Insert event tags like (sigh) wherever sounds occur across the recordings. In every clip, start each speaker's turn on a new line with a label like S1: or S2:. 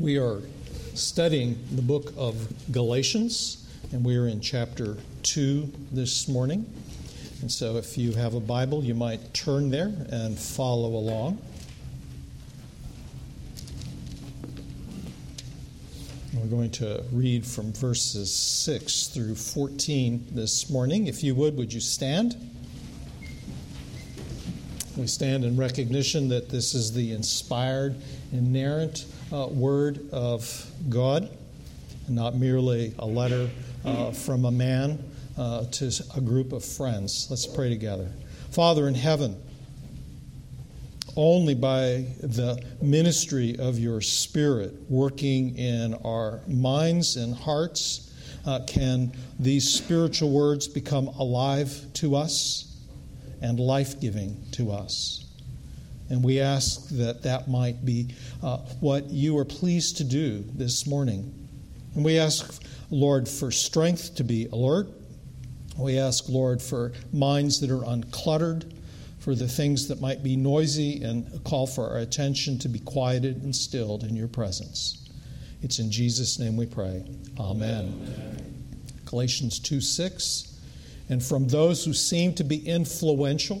S1: We are studying the book of Galatians, and we are in chapter 2 this morning. And so, if you have a Bible, you might turn there and follow along. We're going to read from verses 6 through 14 this morning. If you would, would you stand? We stand in recognition that this is the inspired, inerrant uh, Word of God, not merely a letter uh, from a man uh, to a group of friends. Let's pray together. Father in heaven, only by the ministry of your Spirit working in our minds and hearts uh, can these spiritual words become alive to us and life giving to us. And we ask that that might be uh, what you are pleased to do this morning. And we ask, Lord, for strength to be alert. We ask, Lord, for minds that are uncluttered, for the things that might be noisy, and call for our attention to be quieted and stilled in your presence. It's in Jesus' name we pray. Amen. Amen. Galatians 2 6 and from those who seem to be influential.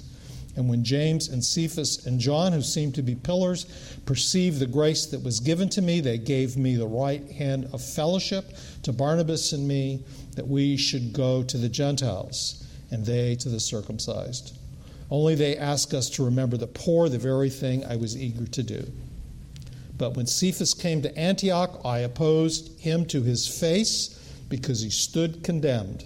S1: And when James and Cephas and John, who seemed to be pillars, perceived the grace that was given to me, they gave me the right hand of fellowship to Barnabas and me, that we should go to the Gentiles, and they to the circumcised. Only they asked us to remember the poor, the very thing I was eager to do. But when Cephas came to Antioch, I opposed him to his face because he stood condemned.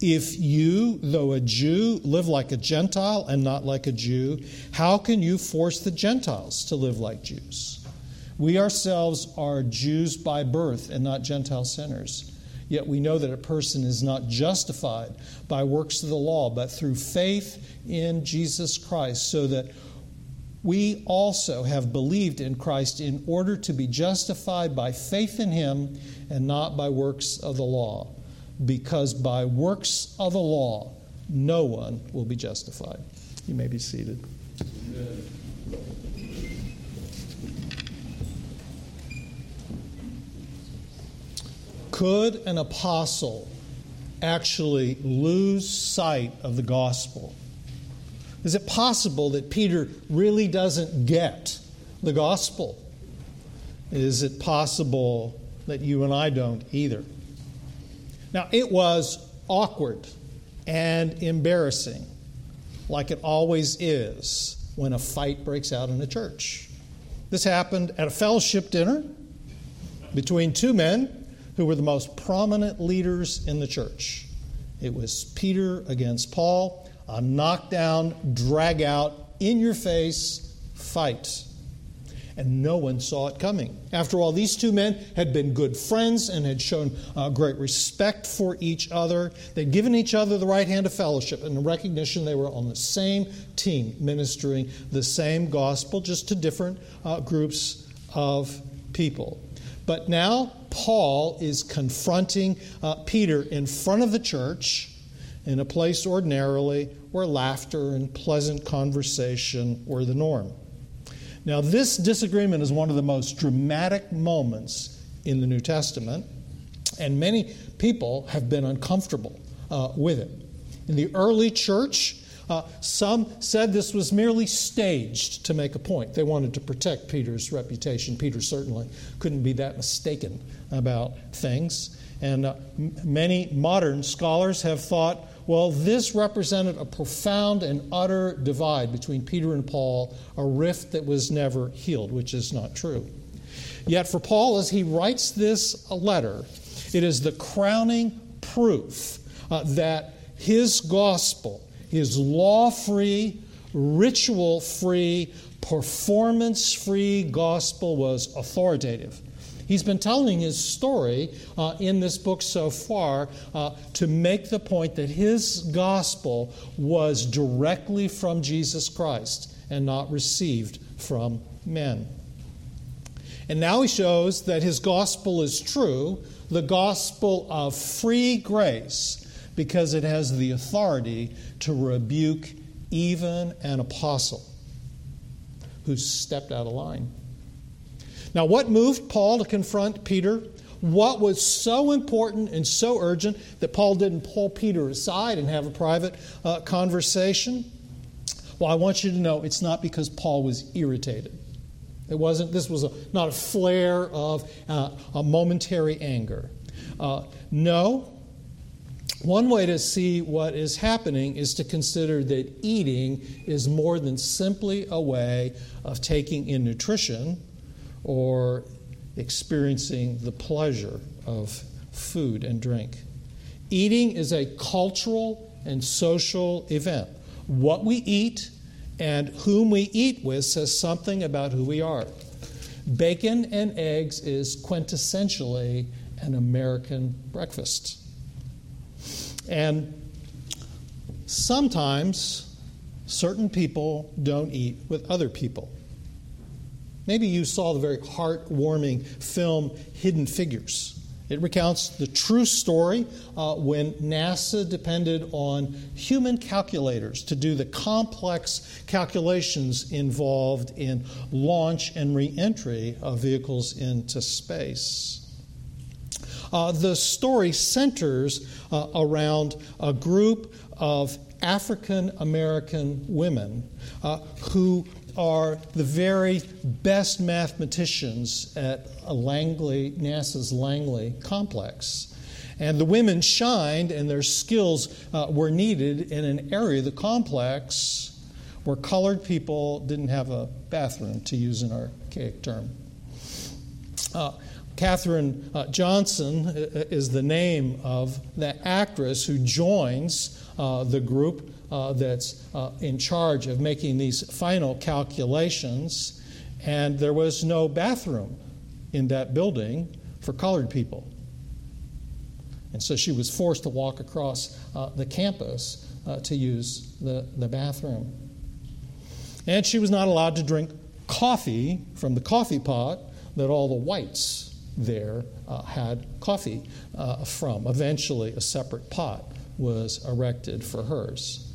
S1: if you, though a Jew, live like a Gentile and not like a Jew, how can you force the Gentiles to live like Jews? We ourselves are Jews by birth and not Gentile sinners. Yet we know that a person is not justified by works of the law, but through faith in Jesus Christ, so that we also have believed in Christ in order to be justified by faith in Him and not by works of the law because by works of the law no one will be justified. You may be seated. Could an apostle actually lose sight of the gospel? Is it possible that Peter really doesn't get the gospel? Is it possible that you and I don't either? Now, it was awkward and embarrassing, like it always is when a fight breaks out in a church. This happened at a fellowship dinner between two men who were the most prominent leaders in the church. It was Peter against Paul, a knockdown, drag out, in your face fight and no one saw it coming. After all, these two men had been good friends and had shown uh, great respect for each other. They'd given each other the right hand of fellowship and the recognition they were on the same team, ministering the same gospel, just to different uh, groups of people. But now Paul is confronting uh, Peter in front of the church in a place ordinarily where laughter and pleasant conversation were the norm. Now, this disagreement is one of the most dramatic moments in the New Testament, and many people have been uncomfortable uh, with it. In the early church, Uh, some said this was merely staged to make a point. They wanted to protect Peter's reputation. Peter certainly couldn't be that mistaken about things. And uh, m- many modern scholars have thought, well, this represented a profound and utter divide between Peter and Paul, a rift that was never healed, which is not true. Yet for Paul, as he writes this letter, it is the crowning proof uh, that his gospel, his law free, ritual free, performance free gospel was authoritative. He's been telling his story uh, in this book so far uh, to make the point that his gospel was directly from Jesus Christ and not received from men. And now he shows that his gospel is true, the gospel of free grace, because it has the authority to rebuke even an apostle who stepped out of line. Now, what moved Paul to confront Peter? What was so important and so urgent that Paul didn't pull Peter aside and have a private uh, conversation? Well, I want you to know it's not because Paul was irritated. It wasn't, this was a, not a flare of uh, a momentary anger. Uh, no, one way to see what is happening is to consider that eating is more than simply a way of taking in nutrition or experiencing the pleasure of food and drink. Eating is a cultural and social event. What we eat and whom we eat with says something about who we are. Bacon and eggs is quintessentially an American breakfast. And sometimes certain people don't eat with other people. Maybe you saw the very heartwarming film Hidden Figures. It recounts the true story uh, when NASA depended on human calculators to do the complex calculations involved in launch and re entry of vehicles into space. Uh, the story centers uh, around a group of African American women uh, who are the very best mathematicians at Langley, NASA's Langley complex. And the women shined, and their skills uh, were needed in an area of the complex where colored people didn't have a bathroom, to use an archaic term. Uh, Katherine uh, Johnson uh, is the name of the actress who joins uh, the group uh, that's uh, in charge of making these final calculations, and there was no bathroom in that building for colored people. And so she was forced to walk across uh, the campus uh, to use the, the bathroom. And she was not allowed to drink coffee from the coffee pot that all the whites there uh, had coffee uh, from. Eventually, a separate pot was erected for hers.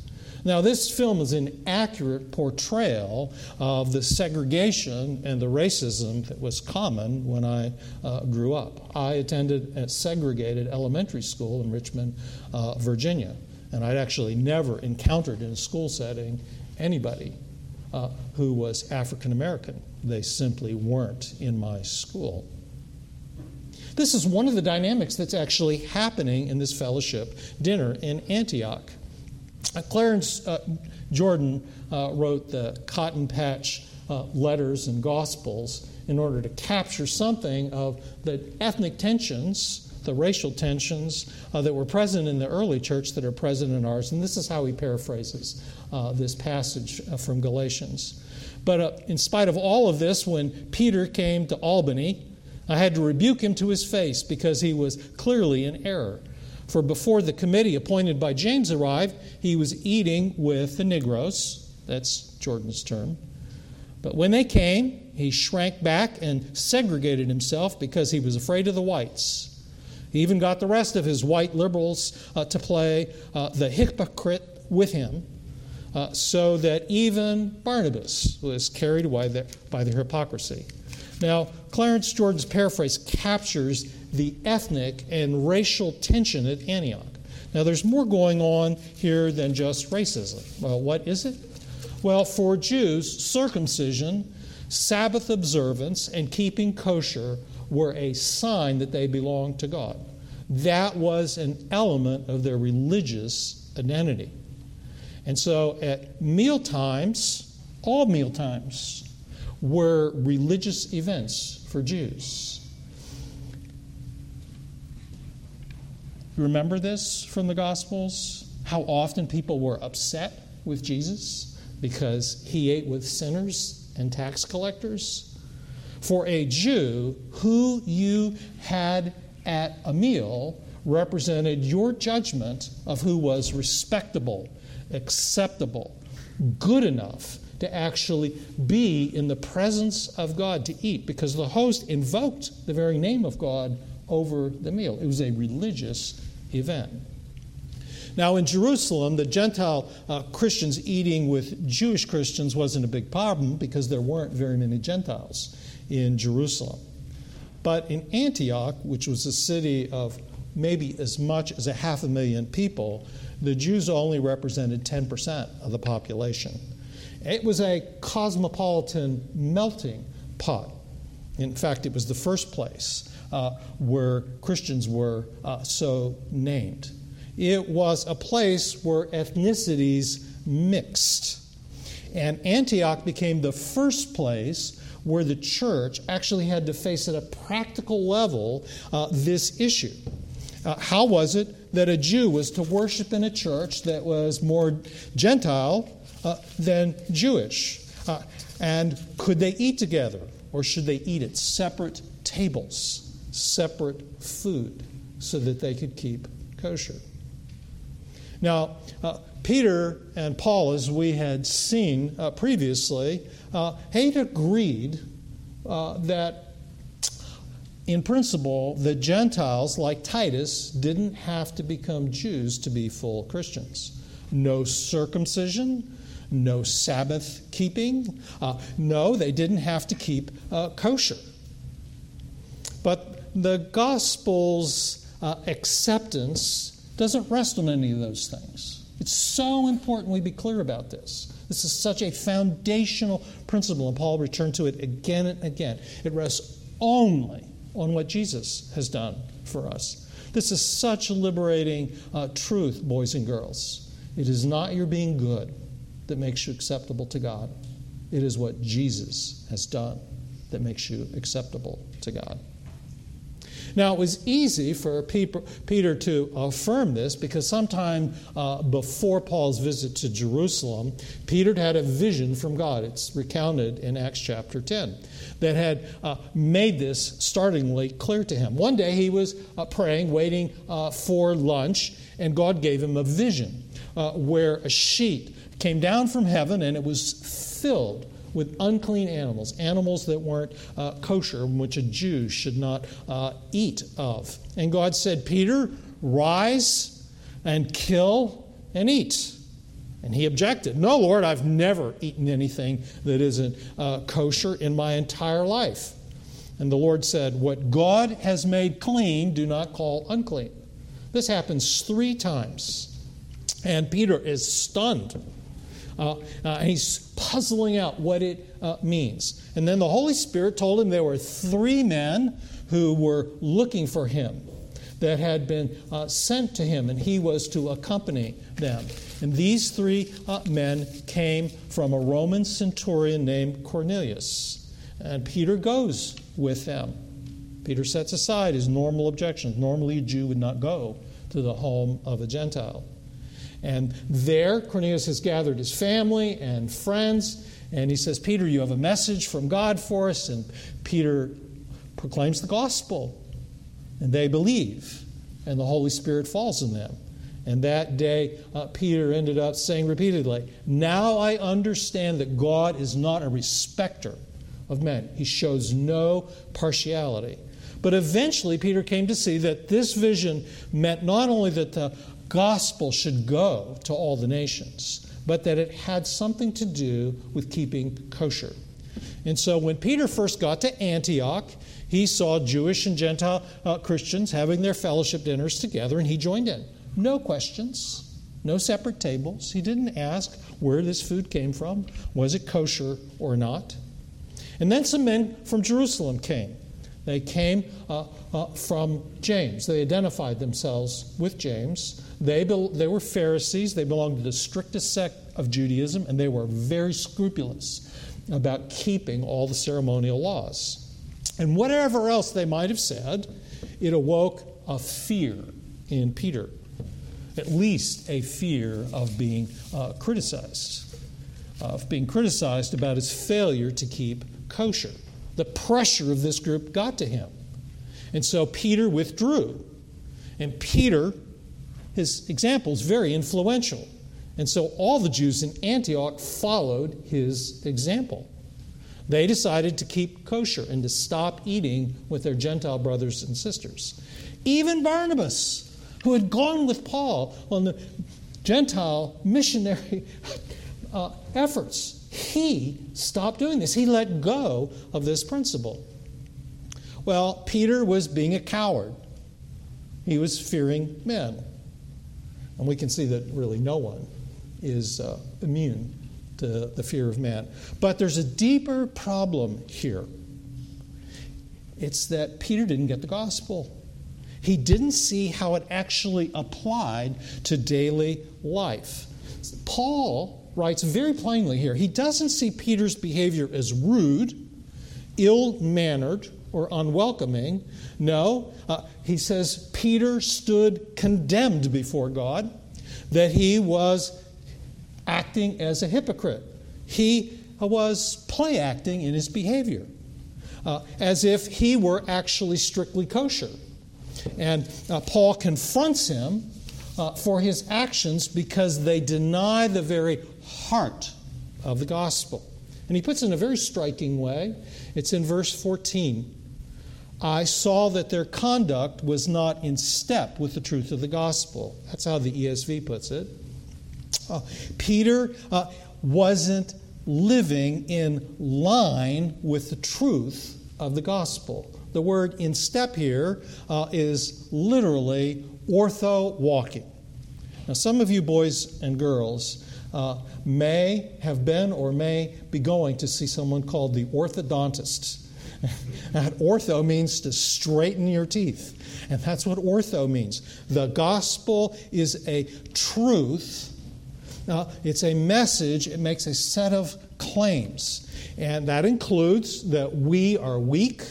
S1: Now, this film is an accurate portrayal of the segregation and the racism that was common when I uh, grew up. I attended a segregated elementary school in Richmond, uh, Virginia, and I'd actually never encountered in a school setting anybody uh, who was African American. They simply weren't in my school. This is one of the dynamics that's actually happening in this fellowship dinner in Antioch. Uh, Clarence uh, Jordan uh, wrote the Cotton Patch uh, letters and Gospels in order to capture something of the ethnic tensions, the racial tensions uh, that were present in the early church that are present in ours. And this is how he paraphrases uh, this passage from Galatians. But in spite of all of this, when Peter came to Albany, I had to rebuke him to his face because he was clearly in error. For before the committee appointed by James arrived, he was eating with the Negroes. That's Jordan's term. But when they came, he shrank back and segregated himself because he was afraid of the whites. He even got the rest of his white liberals uh, to play uh, the hypocrite with him, uh, so that even Barnabas was carried away by their hypocrisy. Now, Clarence Jordan's paraphrase captures the ethnic and racial tension at Antioch. Now, there's more going on here than just racism. Well, what is it? Well, for Jews, circumcision, Sabbath observance, and keeping kosher were a sign that they belonged to God. That was an element of their religious identity. And so at meal times, all meal times, were religious events for Jews. Remember this from the Gospels? How often people were upset with Jesus because he ate with sinners and tax collectors? For a Jew, who you had at a meal represented your judgment of who was respectable, acceptable, good enough to actually be in the presence of God to eat because the host invoked the very name of God over the meal. It was a religious event. Now, in Jerusalem, the Gentile uh, Christians eating with Jewish Christians wasn't a big problem because there weren't very many Gentiles in Jerusalem. But in Antioch, which was a city of maybe as much as a half a million people, the Jews only represented 10% of the population. It was a cosmopolitan melting pot. In fact, it was the first place uh, where Christians were uh, so named. It was a place where ethnicities mixed. And Antioch became the first place where the church actually had to face at a practical level uh, this issue. Uh, how was it that a Jew was to worship in a church that was more Gentile uh, than Jewish? Uh, and could they eat together, or should they eat at separate tables? separate food so that they could keep kosher. Now, uh, Peter and Paul, as we had seen uh, previously, uh, had agreed uh, that in principle, the Gentiles, like Titus, didn't have to become Jews to be full Christians. No circumcision, no Sabbath keeping. Uh, no, they didn't have to keep uh, kosher. But the gospel's uh, acceptance doesn't rest on any of those things. It's so important we be clear about this. This is such a foundational principle, and Paul returned to it again and again. It rests only on what Jesus has done for us. This is such a liberating uh, truth, boys and girls. It is not your being good that makes you acceptable to God, it is what Jesus has done that makes you acceptable to God. Now, it was easy for Peter to affirm this because sometime uh, before Paul's visit to Jerusalem, Peter had a vision from God. It's recounted in Acts chapter 10 that had uh, made this startlingly clear to him. One day he was uh, praying, waiting uh, for lunch, and God gave him a vision uh, where a sheet came down from heaven and it was filled with unclean animals, animals that weren't uh, kosher, which a Jew should not uh, eat of. And God said, Peter, rise and kill and eat. And he objected, No, Lord, I've never eaten anything that isn't uh, kosher in my entire life. And the Lord said, What God has made clean, do not call unclean. This happens three times. And Peter is stunned. Uh, uh, and he's puzzling out what it uh, means. And then the Holy Spirit told him there were three men who were looking for him that had been uh, sent to him, and he was to accompany them. And these three uh, men came from a Roman centurion named Cornelius. And Peter goes with them. Peter sets aside his normal objections. Normally, a Jew would not go to the home of a Gentile. And there, Cornelius has gathered his family and friends, and he says, Peter, you have a message from God for us. And Peter proclaims the gospel, and they believe, and the Holy Spirit falls on them. And that day, uh, Peter ended up saying repeatedly, Now I understand that God is not a respecter of men, He shows no partiality. But eventually, Peter came to see that this vision meant not only that the gospel should go to all the nations, but that it had something to do with keeping kosher. And so when Peter first got to Antioch, he saw Jewish and Gentile uh, Christians having their fellowship dinners together, and he joined in. no questions, no separate tables. He didn't ask where this food came from, was it kosher or not. And then some men from Jerusalem came. They came uh, uh, from James. They identified themselves with James. They, be- they were Pharisees. They belonged to the strictest sect of Judaism, and they were very scrupulous about keeping all the ceremonial laws. And whatever else they might have said, it awoke a fear in Peter, at least a fear of being uh, criticized, of being criticized about his failure to keep kosher. The pressure of this group got to him. And so Peter withdrew. And Peter, his example is very influential. And so all the Jews in Antioch followed his example. They decided to keep kosher and to stop eating with their Gentile brothers and sisters. Even Barnabas, who had gone with Paul on the Gentile missionary (laughs) uh, efforts, he stopped doing this. He let go of this principle. Well, Peter was being a coward. He was fearing men. And we can see that really no one is uh, immune to the fear of man. But there's a deeper problem here. It's that Peter didn't get the gospel. He didn't see how it actually applied to daily life. Paul writes very plainly here he doesn't see Peter's behavior as rude, ill mannered, or unwelcoming. No, uh, he says Peter stood condemned before God, that he was acting as a hypocrite. He was play acting in his behavior, uh, as if he were actually strictly kosher. And uh, Paul confronts him uh, for his actions because they deny the very heart of the gospel. And he puts it in a very striking way. It's in verse 14. I saw that their conduct was not in step with the truth of the gospel. That's how the ESV puts it. Uh, Peter uh, wasn't living in line with the truth of the gospel. The word in step here uh, is literally ortho walking. Now, some of you boys and girls uh, may have been or may be going to see someone called the orthodontist. (laughs) that ortho means to straighten your teeth. And that's what ortho means. The gospel is a truth, uh, it's a message, it makes a set of claims. And that includes that we are weak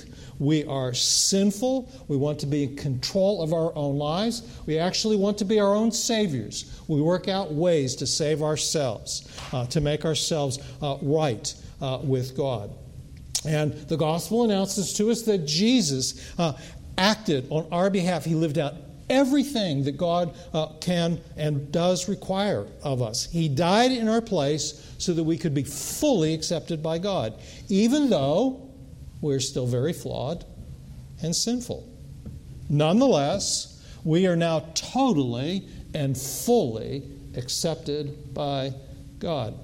S1: we are sinful. We want to be in control of our own lives. We actually want to be our own saviors. We work out ways to save ourselves, uh, to make ourselves uh, right uh, with God. And the gospel announces to us that Jesus uh, acted on our behalf. He lived out everything that God uh, can and does require of us. He died in our place so that we could be fully accepted by God, even though we're still very flawed and sinful. Nonetheless, we are now totally and fully accepted by God.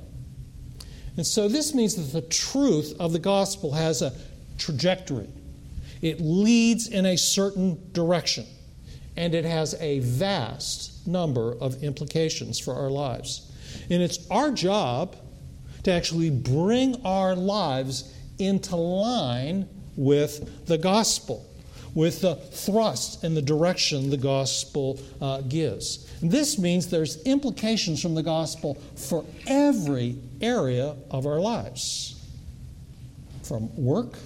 S1: And so this means that the truth of the gospel has a trajectory. It leads in a certain direction, and it has a vast number of implications for our lives. And it's our job to actually bring our lives into line with the gospel, with the thrust and the direction the gospel uh, gives. This means there's implications from the gospel for every area of our lives from work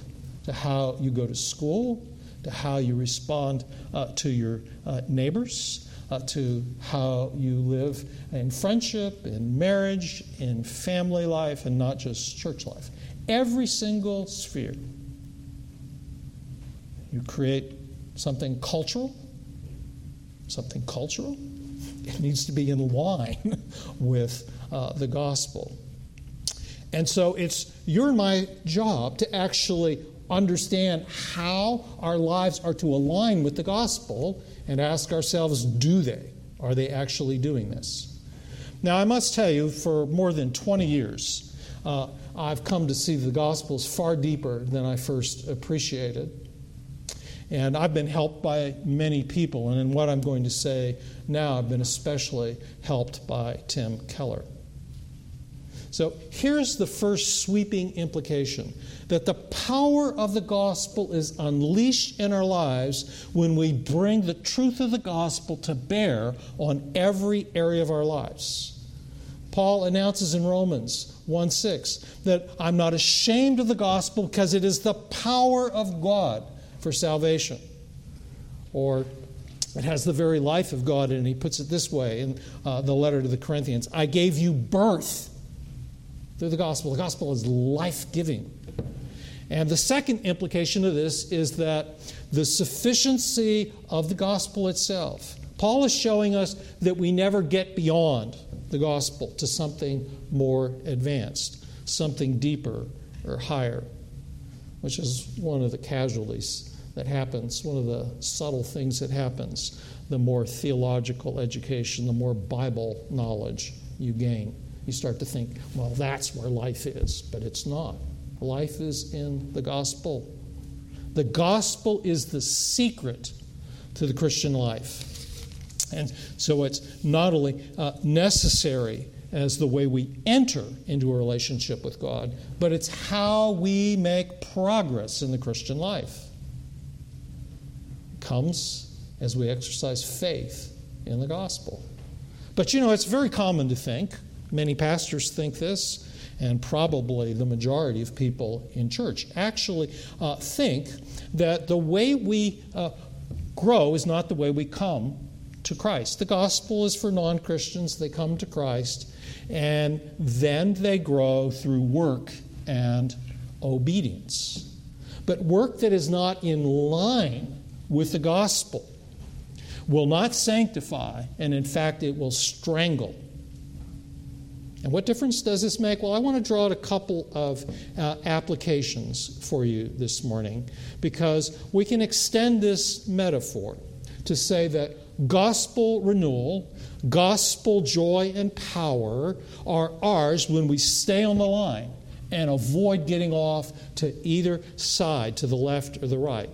S1: to how you go to school to how you respond uh, to your uh, neighbors. Uh, to how you live in friendship, in marriage, in family life, and not just church life every single sphere. You create something cultural, something cultural. It needs to be in line (laughs) with uh, the gospel. And so it's your and my job to actually understand how our lives are to align with the gospel and ask ourselves do they? Are they actually doing this? Now, I must tell you, for more than 20 years, uh, I've come to see the Gospels far deeper than I first appreciated. And I've been helped by many people, and in what I'm going to say now, I've been especially helped by Tim Keller. So here's the first sweeping implication that the power of the gospel is unleashed in our lives when we bring the truth of the gospel to bear on every area of our lives. Paul announces in Romans 1 6 that I'm not ashamed of the gospel because it is the power of God for salvation. Or it has the very life of God, and he puts it this way in uh, the letter to the Corinthians I gave you birth through the gospel. The gospel is life giving. And the second implication of this is that the sufficiency of the gospel itself. Paul is showing us that we never get beyond the gospel to something more advanced, something deeper or higher, which is one of the casualties that happens, one of the subtle things that happens the more theological education, the more Bible knowledge you gain you start to think, well, that's where life is. But it's not. Life is in the gospel. The gospel is the secret to the Christian life. And so it's not only uh, necessary as the way we enter into a relationship with God, but it's how we make progress in the Christian life. It comes as we exercise faith in the gospel. But you know, it's very common to think Many pastors think this, and probably the majority of people in church actually uh, think that the way we uh, grow is not the way we come to Christ. The gospel is for non Christians, they come to Christ, and then they grow through work and obedience. But work that is not in line with the gospel will not sanctify, and in fact, it will strangle and what difference does this make? Well, I want to draw out a couple of uh, applications for you this morning because we can extend this metaphor to say that gospel renewal, gospel joy, and power are ours when we stay on the line and avoid getting off to either side, to the left or the right.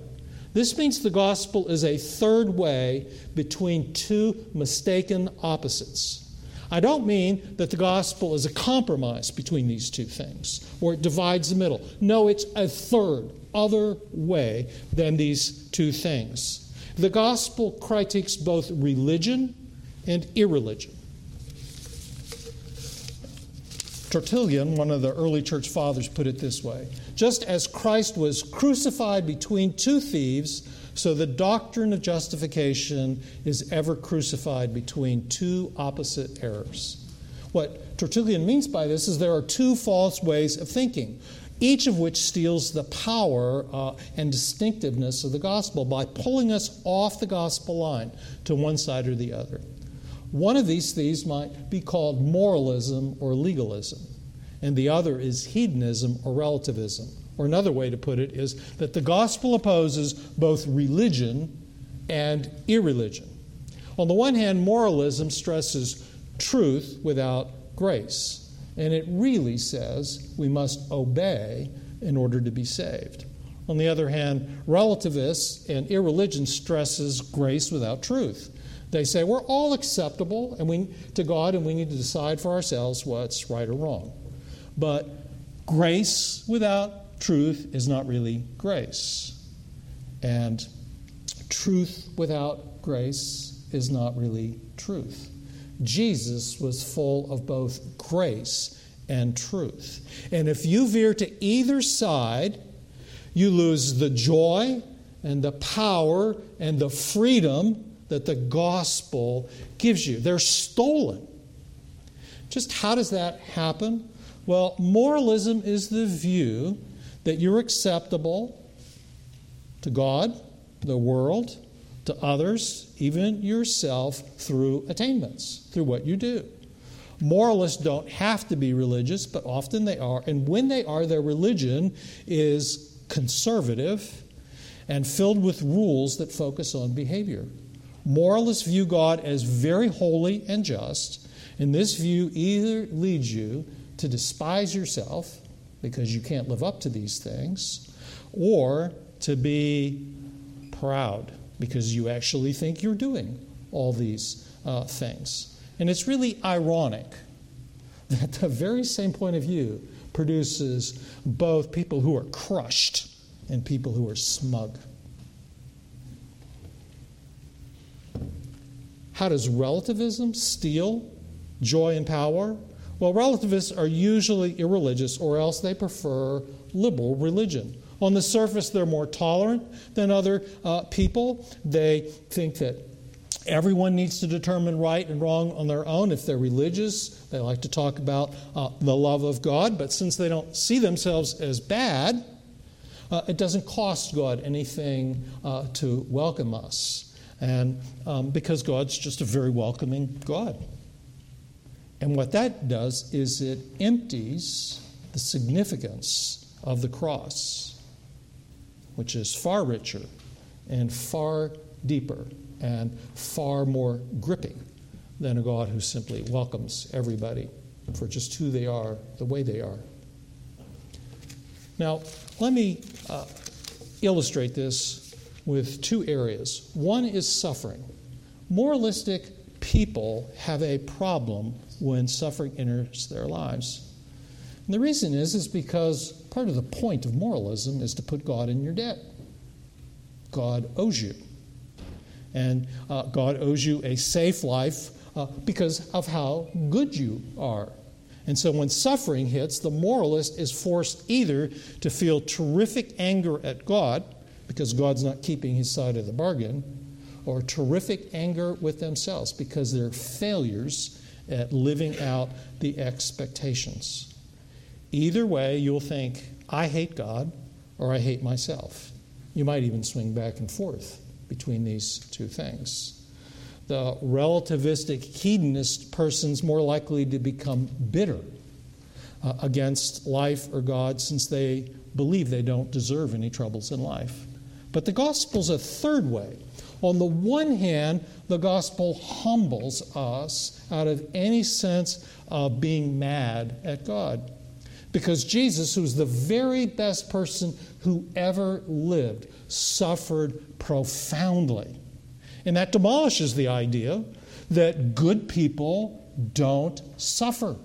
S1: This means the gospel is a third way between two mistaken opposites. I don't mean that the gospel is a compromise between these two things or it divides the middle. No, it's a third, other way than these two things. The gospel critiques both religion and irreligion. Tertullian, one of the early church fathers, put it this way Just as Christ was crucified between two thieves, so the doctrine of justification is ever crucified between two opposite errors. What Tertullian means by this is there are two false ways of thinking, each of which steals the power uh, and distinctiveness of the gospel by pulling us off the gospel line to one side or the other. One of these thieves might be called moralism or legalism, and the other is hedonism or relativism. Or another way to put it is that the gospel opposes both religion and irreligion. On the one hand, moralism stresses truth without grace, and it really says we must obey in order to be saved. On the other hand, relativists and irreligion stresses grace without truth. They say we're all acceptable and we, to God and we need to decide for ourselves what's right or wrong. But grace without truth is not really grace. And truth without grace is not really truth. Jesus was full of both grace and truth. And if you veer to either side, you lose the joy and the power and the freedom that the gospel gives you. They're stolen. Just how does that happen? Well, moralism is the view that you're acceptable to God, the world, to others, even yourself, through attainments, through what you do. Moralists don't have to be religious, but often they are. And when they are, their religion is conservative and filled with rules that focus on behavior. Moralists view God as very holy and just, and this view either leads you to despise yourself because you can't live up to these things, or to be proud because you actually think you're doing all these uh, things. And it's really ironic (laughs) that the very same point of view produces both people who are crushed and people who are smug. How does relativism steal joy and power? Well, relativists are usually irreligious, or else they prefer liberal religion. On the surface, they're more tolerant than other uh, people. They think that everyone needs to determine right and wrong on their own. If they're religious, they like to talk about uh, the love of God, but since they don't see themselves as bad, uh, it doesn't cost God anything uh, to welcome us. And um, because God's just a very welcoming God. And what that does is it empties the significance of the cross, which is far richer and far deeper and far more gripping than a God who simply welcomes everybody for just who they are, the way they are. Now, let me uh, illustrate this with two areas. One is suffering. Moralistic people have a problem when suffering enters their lives. And the reason is is because part of the point of moralism is to put God in your debt. God owes you. And uh, God owes you a safe life uh, because of how good you are. And so when suffering hits, the moralist is forced either to feel terrific anger at God because God's not keeping his side of the bargain, or terrific anger with themselves because they're failures at living out the expectations. Either way, you'll think, I hate God or I hate myself. You might even swing back and forth between these two things. The relativistic hedonist person's more likely to become bitter uh, against life or God since they believe they don't deserve any troubles in life. But the gospel's a third way. On the one hand, the gospel humbles us out of any sense of being mad at God. Because Jesus, who's the very best person who ever lived, suffered profoundly. And that demolishes the idea that good people don't suffer.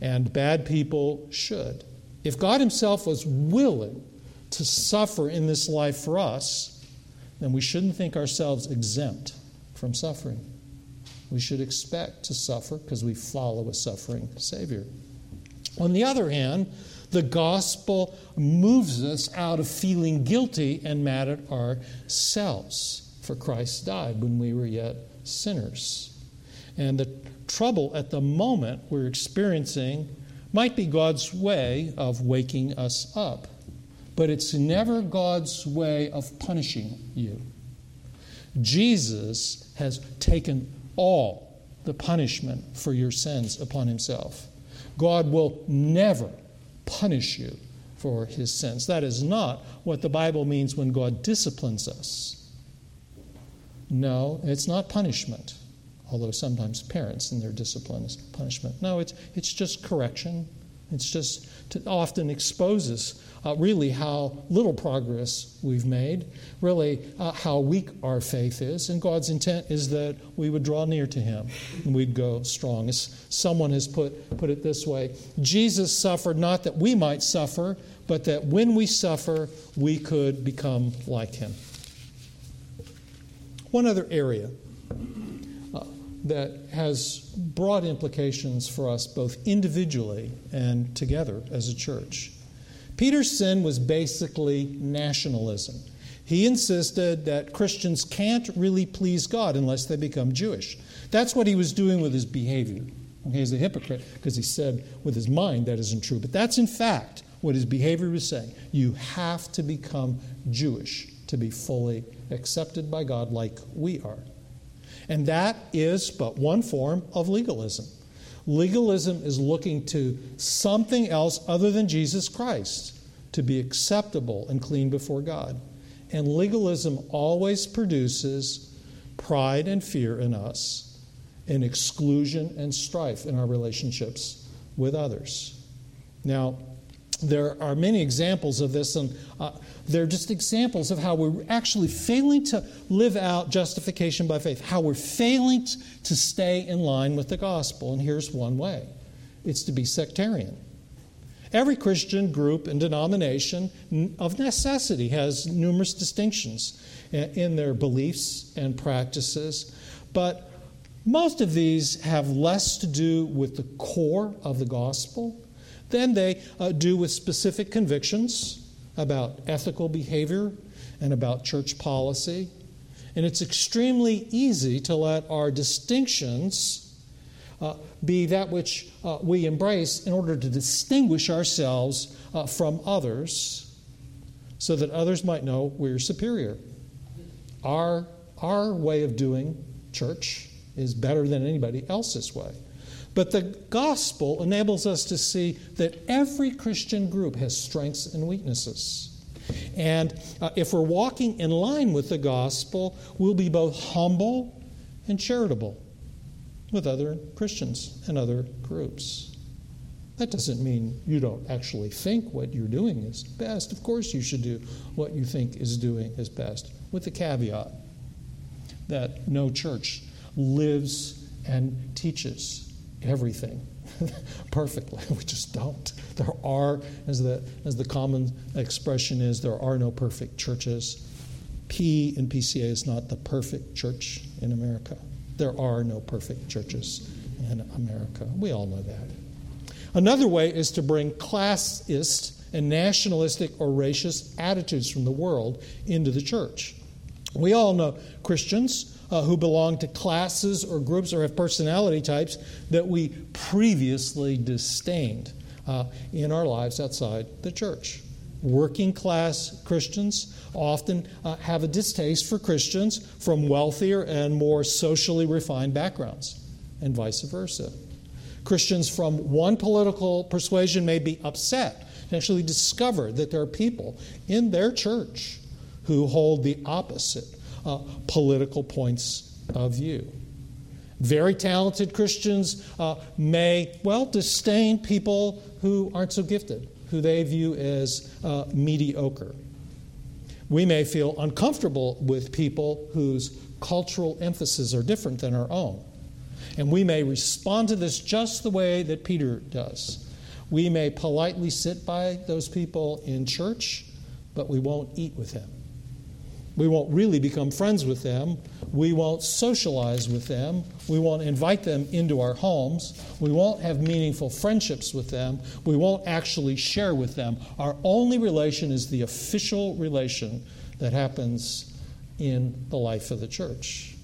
S1: And bad people should. If God Himself was willing to suffer in this life for us, then we shouldn't think ourselves exempt from suffering. We should expect to suffer because we follow a suffering Savior. On the other hand, the gospel moves us out of feeling guilty and mad at ourselves, for Christ died when we were yet sinners. And the trouble at the moment we're experiencing might be God's way of waking us up, but it's never God's way of punishing you. Jesus has taken all the punishment for your sins upon himself. God will never punish you for his sins. That is not what the Bible means when God disciplines us. No, it's not punishment, although sometimes parents in their discipline is punishment. No, it's, it's just correction. It's just to often exposes uh, really how little progress we've made, really uh, how weak our faith is. And God's intent is that we would draw near to Him and we'd go strong. As someone has put, put it this way Jesus suffered not that we might suffer, but that when we suffer, we could become like Him. One other area uh, that has broad implications for us both individually and together as a church Peter's sin was basically nationalism. He insisted that Christians can't really please God unless they become Jewish. That's what he was doing with his behavior. Okay, he's a hypocrite because he said with his mind that isn't true. But that's in fact what his behavior was saying. You have to become Jewish to be fully accepted by God like we are. And that is but one form of legalism. Legalism is looking to something else other than Jesus Christ to be acceptable and clean before God. And legalism always produces pride and fear in us, and exclusion and strife in our relationships with others. Now, there are many examples of this, and uh, they're just examples of how we're actually failing to live out justification by faith, how we're failing to stay in line with the gospel. And here's one way it's to be sectarian. Every Christian group and denomination, of necessity, has numerous distinctions in their beliefs and practices, but most of these have less to do with the core of the gospel than they uh, do with specific convictions about ethical behavior and about church policy. And it's extremely easy to let our distinctions uh, be that which uh, we embrace in order to distinguish ourselves uh, from others so that others might know we're superior. Our, our way of doing church is better than anybody else's way. But the gospel enables us to see that every Christian group has strengths and weaknesses. And uh, if we're walking in line with the gospel, we'll be both humble and charitable with other Christians and other groups. That doesn't mean you don't actually think what you're doing is best. Of course, you should do what you think is doing is best, with the caveat that no church lives and teaches everything (laughs) perfectly. (laughs) We just don't. There are, as the, as the common expression is, there are no perfect churches. P in PCA is not the perfect church in America. There are no perfect churches in America. We all know that. Another way is to bring classist and nationalistic or racist attitudes from the world into the church. We all know Christians uh, who belong to classes or groups or have personality types that we previously disdained uh, in our lives outside the church. Working class Christians often uh, have a distaste for Christians from wealthier and more socially refined backgrounds, and vice versa. Christians from one political persuasion may be upset to actually discover that there are people in their church who hold the opposite uh, political points of view. Very talented Christians uh, may, well, disdain people who aren't so gifted, who they view as uh, mediocre. We may feel uncomfortable with people whose cultural emphases are different than our own. And we may respond to this just the way that Peter does. We may politely sit by those people in church, but we won't eat with them. We won't really become friends with them. We won't socialize with them. We won't invite them into our homes. We won't have meaningful friendships with them. We won't actually share with them. Our only relation is the official relation that happens in the life of the church.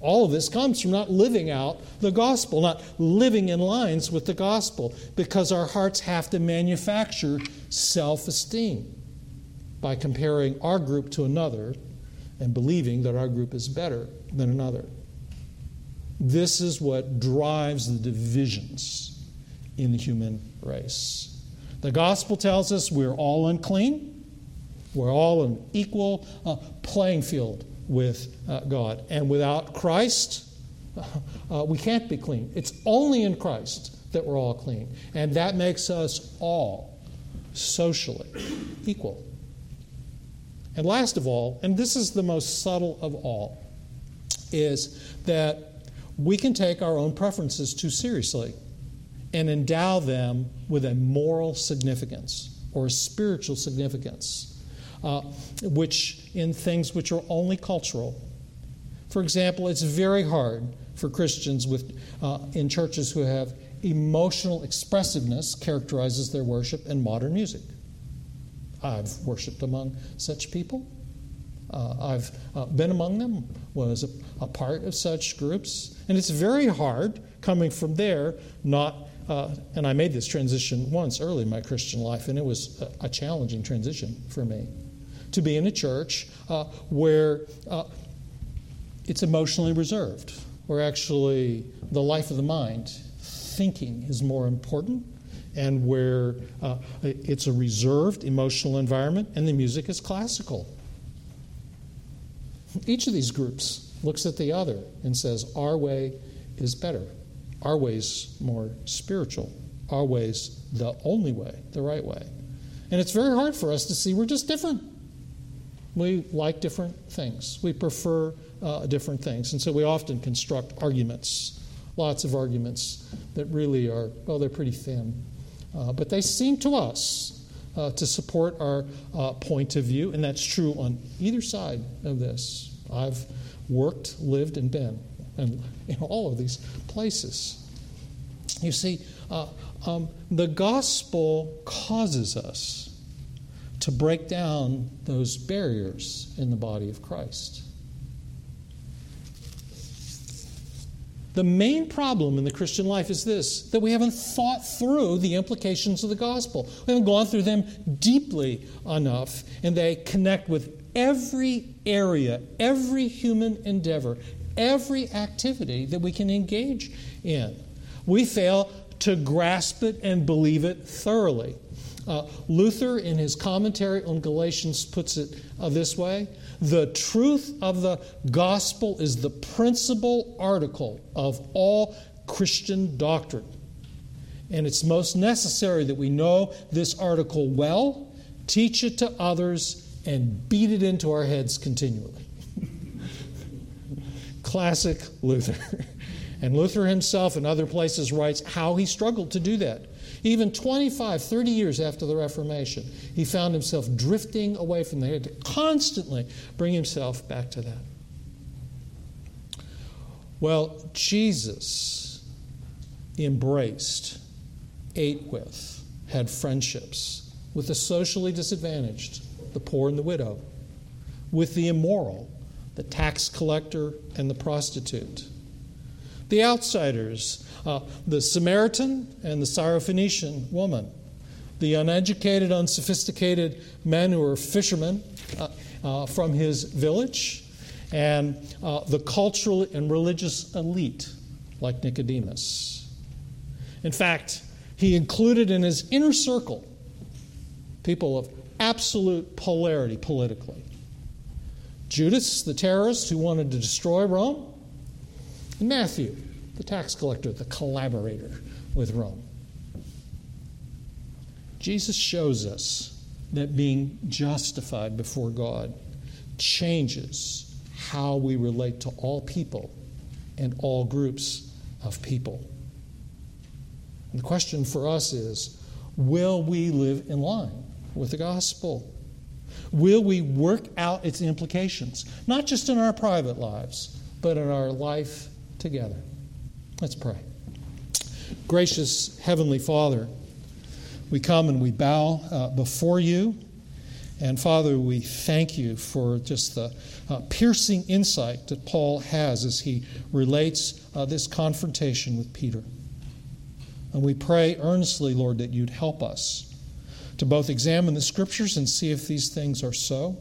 S1: All of this comes from not living out the gospel, not living in lines with the gospel, because our hearts have to manufacture self esteem by comparing our group to another and believing that our group is better than another. This is what drives the divisions in the human race. The gospel tells us we're all unclean, we're all an equal uh, playing field with uh, God. And without Christ, uh, we can't be clean. It's only in Christ that we're all clean. And that makes us all socially equal. And last of all, and this is the most subtle of all, is that we can take our own preferences too seriously and endow them with a moral significance or a spiritual significance, uh, which in things which are only cultural. For example, it's very hard for Christians with, uh, in churches who have emotional expressiveness characterizes their worship and modern music. I've worshiped among such people. Uh, I've uh, been among them, was a, a, part of such groups. And it's very hard coming from there, not, uh, and I made this transition once early in my Christian life, and it was a, a challenging transition for me to be in a church uh, where uh, it's emotionally reserved, where actually the life of the mind, thinking, is more important and where uh, it's a reserved emotional environment, and the music is classical. Each of these groups looks at the other and says, Our way is better. Our way is more spiritual. our ways the only way, the right way. And it's very hard for us to see we're just different. We like different things, we prefer uh, different things. And so we often construct arguments, lots of arguments that really are, well, they're pretty thin. Uh, but they seem to us uh, to support our uh, point of view, and that's true on either side of this. I've worked, lived, and been in, in all of these places. You see, uh, um, the gospel causes us to break down those barriers in the body of Christ. The main problem in the Christian life is this that we haven't thought through the implications of the gospel. We haven't gone through them deeply enough, and they connect with every area, every human endeavor, every activity that we can engage in. We fail to grasp it and believe it thoroughly. Uh, Luther, in his commentary on Galatians, puts it uh, this way The truth of the gospel is the principal article of all Christian doctrine. And it's most necessary that we know this article well, teach it to others, and beat it into our heads continually. (laughs) Classic Luther. (laughs) And Luther himself, in other places, writes how he struggled to do that. Even 25, 30 years after the Reformation, he found himself drifting away from there to constantly bring himself back to that. Well, Jesus embraced, ate with, had friendships with the socially disadvantaged, the poor and the widow, with the immoral, the tax collector and the prostitute the outsiders, uh, the Samaritan and the Syrophoenician woman, the uneducated, unsophisticated men who were fishermen uh, uh, from his village, and uh, the cultural and religious elite like Nicodemus. In fact, he included in his inner circle people of absolute polarity politically. Judas, the terrorist who wanted to destroy Rome, Matthew, the tax collector, the collaborator with Rome. Jesus shows us that being justified before God changes how we relate to all people and all groups of people. And the question for us is will we live in line with the gospel? Will we work out its implications, not just in our private lives, but in our life together. Let's pray. Gracious Heavenly Father, we come and we bow uh, before you. And Father, we thank you for just the uh, piercing insight that Paul has as he relates uh, this confrontation with Peter. And we pray earnestly, Lord, that you'd help us to both examine the scriptures and see if these things are so.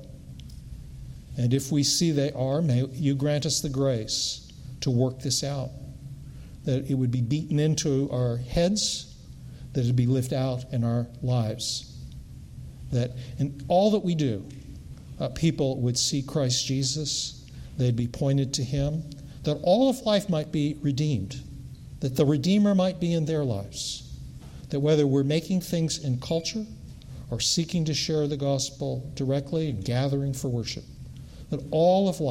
S1: And if we see they are, may you grant us the grace to work this out. That it would be beaten into our heads, that it would be lived out in our lives. That in all that we do, uh, people would see Christ Jesus, they'd be pointed to Him, that all of life might be redeemed, that the Redeemer might be in their lives. That whether we're making things in culture or seeking to share the gospel directly and gathering for worship, that all of life